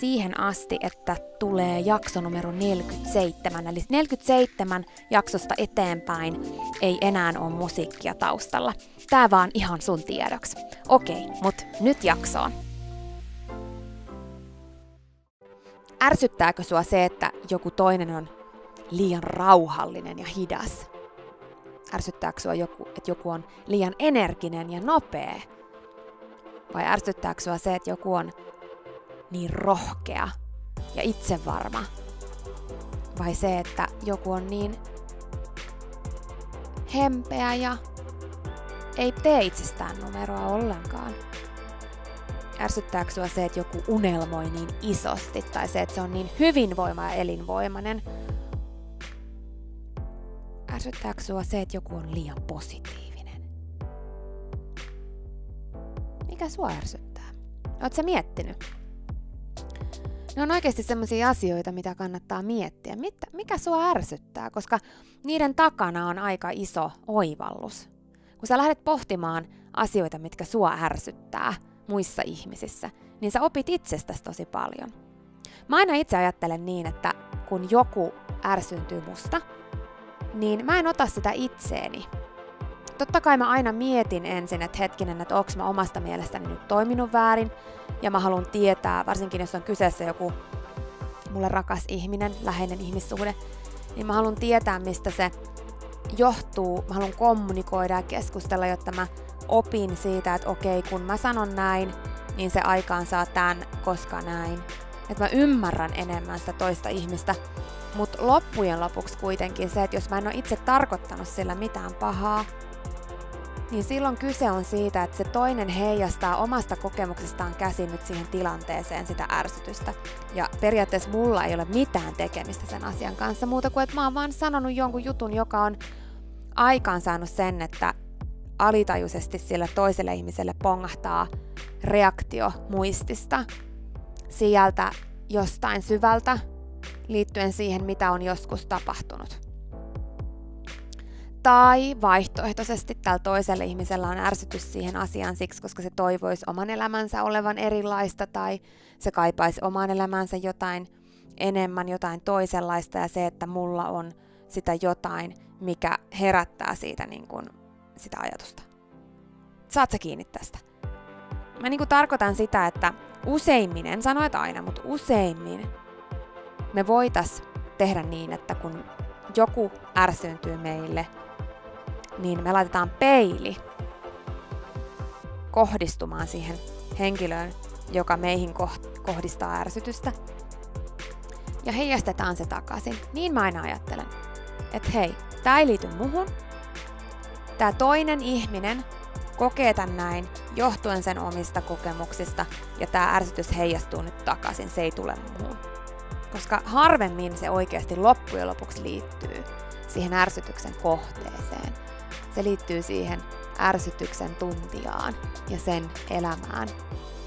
siihen asti, että tulee jakso numero 47. Eli 47 jaksosta eteenpäin ei enää ole musiikkia taustalla. Tää vaan ihan sun tiedoksi. Okei, mut nyt jaksoon. Ärsyttääkö sua se, että joku toinen on liian rauhallinen ja hidas? Ärsyttääkö sua joku, että joku on liian energinen ja nopea? Vai ärsyttääkö sua se, että joku on niin rohkea ja itsevarma? Vai se, että joku on niin hempeä ja ei tee itsestään numeroa ollenkaan? Ärsyttääkö sua se, että joku unelmoi niin isosti, tai se, että se on niin hyvinvoima ja elinvoimainen? Ärsyttääkö sua se, että joku on liian positiivinen? Mikä sua ärsyttää? Oletko miettinyt? Ne on oikeasti sellaisia asioita, mitä kannattaa miettiä. Mitä, mikä sua ärsyttää, koska niiden takana on aika iso oivallus. Kun sä lähdet pohtimaan asioita, mitkä sua ärsyttää muissa ihmisissä, niin sä opit itsestäsi tosi paljon. Mä aina itse ajattelen niin, että kun joku ärsyntyy musta, niin mä en ota sitä itseeni. Totta kai mä aina mietin ensin, että hetkinen, että onko mä omasta mielestäni nyt toiminut väärin, ja mä haluan tietää, varsinkin jos on kyseessä joku mulle rakas ihminen, läheinen ihmissuhde, niin mä haluan tietää, mistä se johtuu. Mä haluan kommunikoida ja keskustella, jotta mä opin siitä, että okei, kun mä sanon näin, niin se aikaan saa tämän, koska näin. Että mä ymmärrän enemmän sitä toista ihmistä. Mutta loppujen lopuksi kuitenkin se, että jos mä en ole itse tarkoittanut sillä mitään pahaa, niin silloin kyse on siitä, että se toinen heijastaa omasta kokemuksestaan käsin nyt siihen tilanteeseen sitä ärsytystä. Ja periaatteessa mulla ei ole mitään tekemistä sen asian kanssa muuta kuin, että mä oon vaan sanonut jonkun jutun, joka on aikaan saanut sen, että alitajuisesti sille toiselle ihmiselle pongahtaa reaktio muistista sieltä jostain syvältä liittyen siihen, mitä on joskus tapahtunut. Tai vaihtoehtoisesti tällä toisella ihmisellä on ärsytys siihen asiaan siksi, koska se toivoisi oman elämänsä olevan erilaista tai se kaipaisi oman elämänsä jotain enemmän, jotain toisenlaista ja se, että mulla on sitä jotain, mikä herättää siitä niin kuin, sitä ajatusta. Saat sä kiinni tästä? Mä niin kuin tarkoitan sitä, että useimmin, en sano, että aina, mutta useimmin me voitais tehdä niin, että kun joku ärsyyntyy meille, niin me laitetaan peili kohdistumaan siihen henkilöön, joka meihin kohdistaa ärsytystä. Ja heijastetaan se takaisin. Niin mä aina ajattelen, että hei, tää ei liity muhun. Tää toinen ihminen kokee tän näin johtuen sen omista kokemuksista ja tämä ärsytys heijastuu nyt takaisin, se ei tule muuhun. Koska harvemmin se oikeasti loppujen lopuksi liittyy siihen ärsytyksen kohteeseen. Se liittyy siihen ärsytyksen tuntijaan ja sen elämään.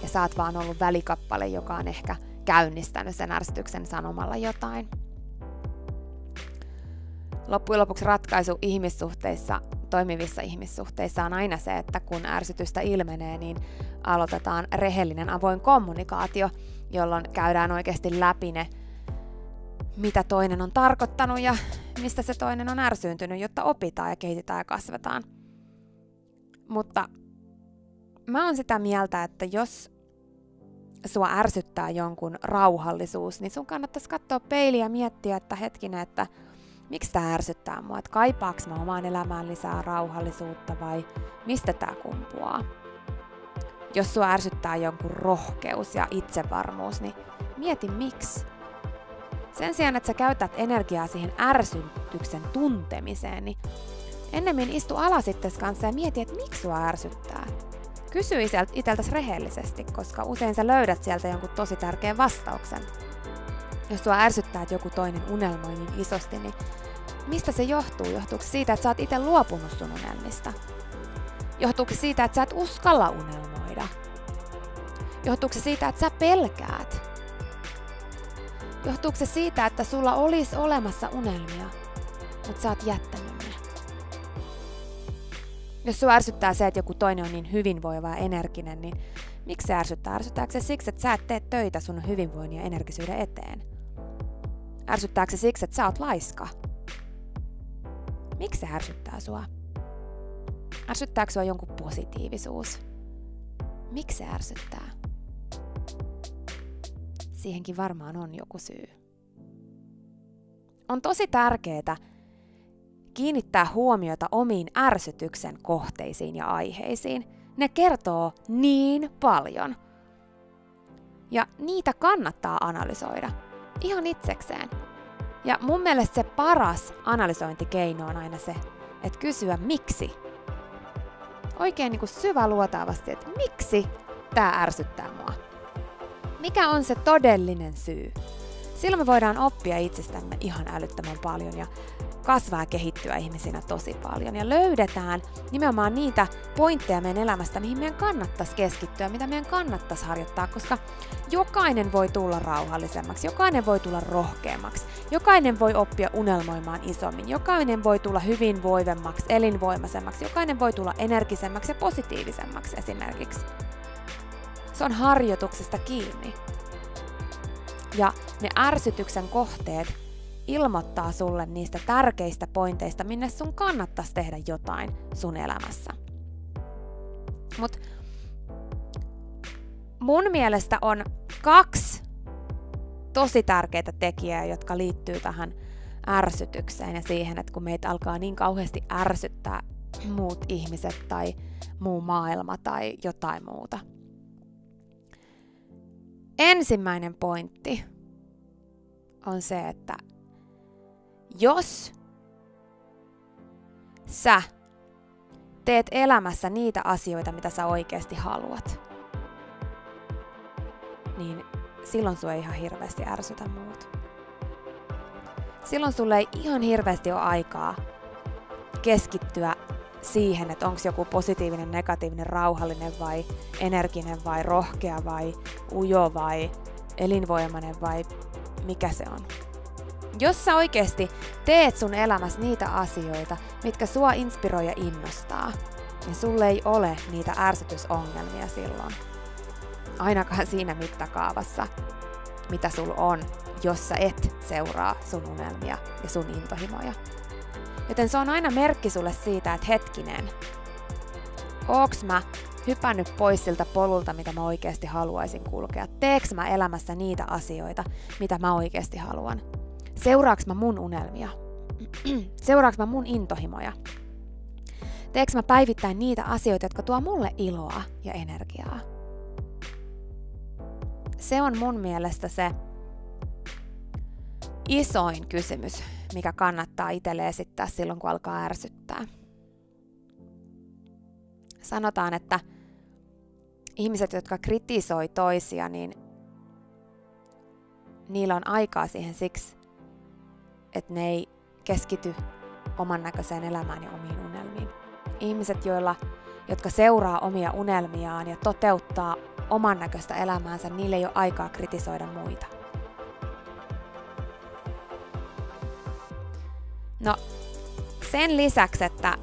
Ja sä oot vaan ollut välikappale, joka on ehkä käynnistänyt sen ärsytyksen sanomalla jotain. Loppujen lopuksi ratkaisu ihmissuhteissa toimivissa ihmissuhteissa on aina se, että kun ärsytystä ilmenee, niin aloitetaan rehellinen avoin kommunikaatio, jolloin käydään oikeasti läpi ne, mitä toinen on tarkoittanut ja mistä se toinen on ärsyyntynyt, jotta opitaan ja kehitetään ja kasvetaan. Mutta mä oon sitä mieltä, että jos sua ärsyttää jonkun rauhallisuus, niin sun kannattaisi katsoa peiliä ja miettiä, että hetkinen, että miksi tämä ärsyttää mua, että kaipaaks mä omaan elämään lisää rauhallisuutta vai mistä tämä kumpuaa. Jos sua ärsyttää jonkun rohkeus ja itsevarmuus, niin mieti miksi. Sen sijaan, että sä käytät energiaa siihen ärsytyksen tuntemiseen, niin ennemmin istu alas itses kanssa ja mieti, että miksi sua ärsyttää. Kysy itseltäsi rehellisesti, koska usein sä löydät sieltä jonkun tosi tärkeän vastauksen. Jos sua ärsyttää, että joku toinen unelmoi niin isosti, niin mistä se johtuu? Johtuuko siitä, että sä oot itse luopunut sun unelmista? Johtuuko siitä, että sä et uskalla unelmoida? Johtuuko se siitä, että sä pelkäät? Johtuuko se siitä, että sulla olisi olemassa unelmia, mutta sä oot jättänyt ne? Jos sua ärsyttää se, että joku toinen on niin hyvinvoiva ja energinen, niin miksi se ärsyttää? Ärsyttääkö se siksi, että sä et tee töitä sun hyvinvoinnin ja energisyyden eteen? Ärsyttääkö se siksi, että sä oot laiska? Miksi se ärsyttää sua? Ärsyttääkö sua jonkun positiivisuus? Miksi se ärsyttää? Siihenkin varmaan on joku syy. On tosi tärkeää kiinnittää huomiota omiin ärsytyksen kohteisiin ja aiheisiin. Ne kertoo niin paljon. Ja niitä kannattaa analysoida ihan itsekseen. Ja mun mielestä se paras analysointikeino on aina se, että kysyä miksi. Oikein niin kuin syväluotaavasti, että miksi tämä ärsyttää mua. Mikä on se todellinen syy? Silloin me voidaan oppia itsestämme ihan älyttömän paljon ja kasvaa ja kehittyä ihmisinä tosi paljon ja löydetään nimenomaan niitä pointteja meidän elämästä, mihin meidän kannattaisi keskittyä, mitä meidän kannattaisi harjoittaa, koska jokainen voi tulla rauhallisemmaksi, jokainen voi tulla rohkeammaksi, jokainen voi oppia unelmoimaan isommin, jokainen voi tulla hyvinvoivemmaksi, elinvoimaisemmaksi, jokainen voi tulla energisemmäksi ja positiivisemmaksi esimerkiksi. Se on harjoituksesta kiinni. Ja ne ärsytyksen kohteet ilmoittaa sulle niistä tärkeistä pointeista, minne sun kannattaisi tehdä jotain sun elämässä. Mut mun mielestä on kaksi tosi tärkeitä tekijää, jotka liittyy tähän ärsytykseen ja siihen, että kun meitä alkaa niin kauheasti ärsyttää muut ihmiset tai muu maailma tai jotain muuta. Ensimmäinen pointti on se, että jos sä teet elämässä niitä asioita, mitä sä oikeasti haluat, niin silloin sua ei ihan hirveästi ärsytä muut. Silloin sulle ei ihan hirveästi ole aikaa keskittyä siihen, että onko joku positiivinen, negatiivinen, rauhallinen vai energinen vai rohkea vai ujo vai elinvoimainen vai mikä se on. Jos sä oikeasti teet sun elämässä niitä asioita, mitkä sua inspiroi ja innostaa, niin sulle ei ole niitä ärsytysongelmia silloin. Ainakaan siinä mittakaavassa, mitä sul on, jos sä et seuraa sun unelmia ja sun intohimoja. Joten se on aina merkki sulle siitä, että hetkinen, ooks mä hypännyt pois siltä polulta, mitä mä oikeasti haluaisin kulkea? Teeks mä elämässä niitä asioita, mitä mä oikeasti haluan? Seuraaks mä mun unelmia? Seuraaks mä mun intohimoja? Teeks mä päivittäin niitä asioita, jotka tuo mulle iloa ja energiaa? Se on mun mielestä se isoin kysymys, mikä kannattaa itselle esittää silloin, kun alkaa ärsyttää. Sanotaan, että ihmiset, jotka kritisoi toisia, niin niillä on aikaa siihen siksi, että ne ei keskity oman näköiseen elämään ja omiin unelmiin. Ihmiset, joilla, jotka seuraa omia unelmiaan ja toteuttaa oman näköistä elämäänsä, niille ei ole aikaa kritisoida muita. No, sen lisäksi, että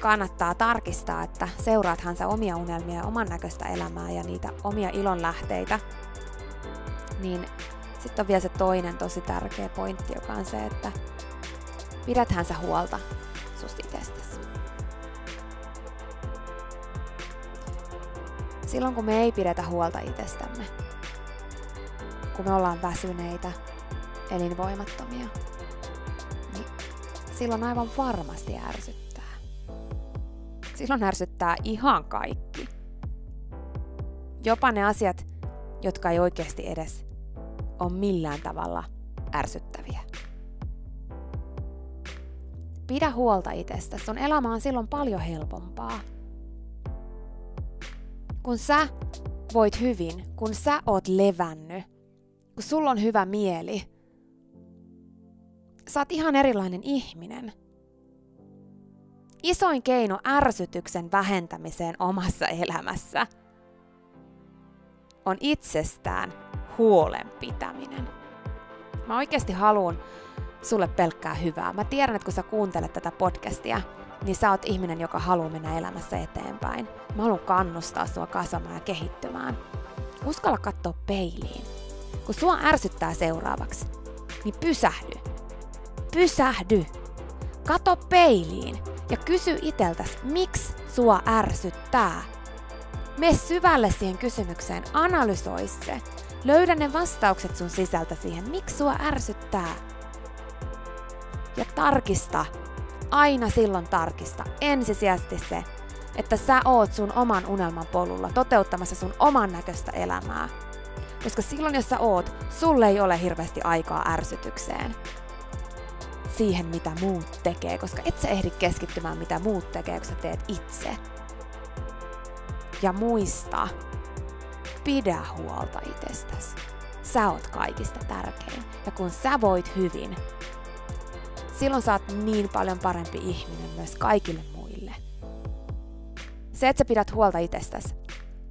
kannattaa tarkistaa, että seuraathan sä omia unelmia ja oman näköistä elämää ja niitä omia ilonlähteitä, niin sitten on vielä se toinen tosi tärkeä pointti, joka on se, että pidäthän sä huolta susta itsestäsi. Silloin kun me ei pidetä huolta itsestämme, kun me ollaan väsyneitä, elinvoimattomia, silloin aivan varmasti ärsyttää. Silloin ärsyttää ihan kaikki. Jopa ne asiat, jotka ei oikeasti edes on millään tavalla ärsyttäviä. Pidä huolta itsestä, sun elämä on silloin paljon helpompaa. Kun sä voit hyvin, kun sä oot levännyt, kun sulla on hyvä mieli, sä oot ihan erilainen ihminen. Isoin keino ärsytyksen vähentämiseen omassa elämässä on itsestään huolen pitäminen. Mä oikeasti haluan sulle pelkkää hyvää. Mä tiedän, että kun sä kuuntelet tätä podcastia, niin sä oot ihminen, joka haluaa mennä elämässä eteenpäin. Mä haluan kannustaa sua kasvamaan ja kehittymään. Uskalla katsoa peiliin. Kun sua ärsyttää seuraavaksi, niin pysähdy. Pysähdy. Kato peiliin ja kysy iteltäs, miksi sua ärsyttää. Me syvälle siihen kysymykseen, analysoi se Löydä ne vastaukset sun sisältä siihen, miksi sua ärsyttää. Ja tarkista, aina silloin tarkista, ensisijaisesti se, että sä oot sun oman unelman polulla toteuttamassa sun oman näköistä elämää. Koska silloin, jos sä oot, sulle ei ole hirveästi aikaa ärsytykseen. Siihen, mitä muut tekee, koska et sä ehdi keskittymään, mitä muut tekee, kun sä teet itse. Ja muista, pidä huolta itsestäsi. Sä oot kaikista tärkein. Ja kun sä voit hyvin, silloin sä oot niin paljon parempi ihminen myös kaikille muille. Se, että sä pidät huolta itsestäsi,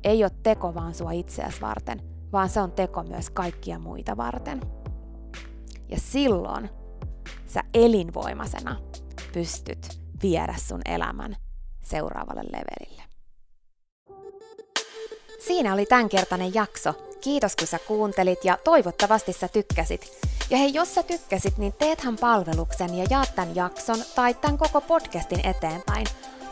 ei ole teko vaan sua itseäsi varten, vaan se on teko myös kaikkia muita varten. Ja silloin sä elinvoimasena pystyt viedä sun elämän seuraavalle levelille. Siinä oli tämänkertainen jakso. Kiitos kun sä kuuntelit ja toivottavasti sä tykkäsit. Ja hei, jos sä tykkäsit, niin teethän palveluksen ja jaat tämän jakson tai tämän koko podcastin eteenpäin.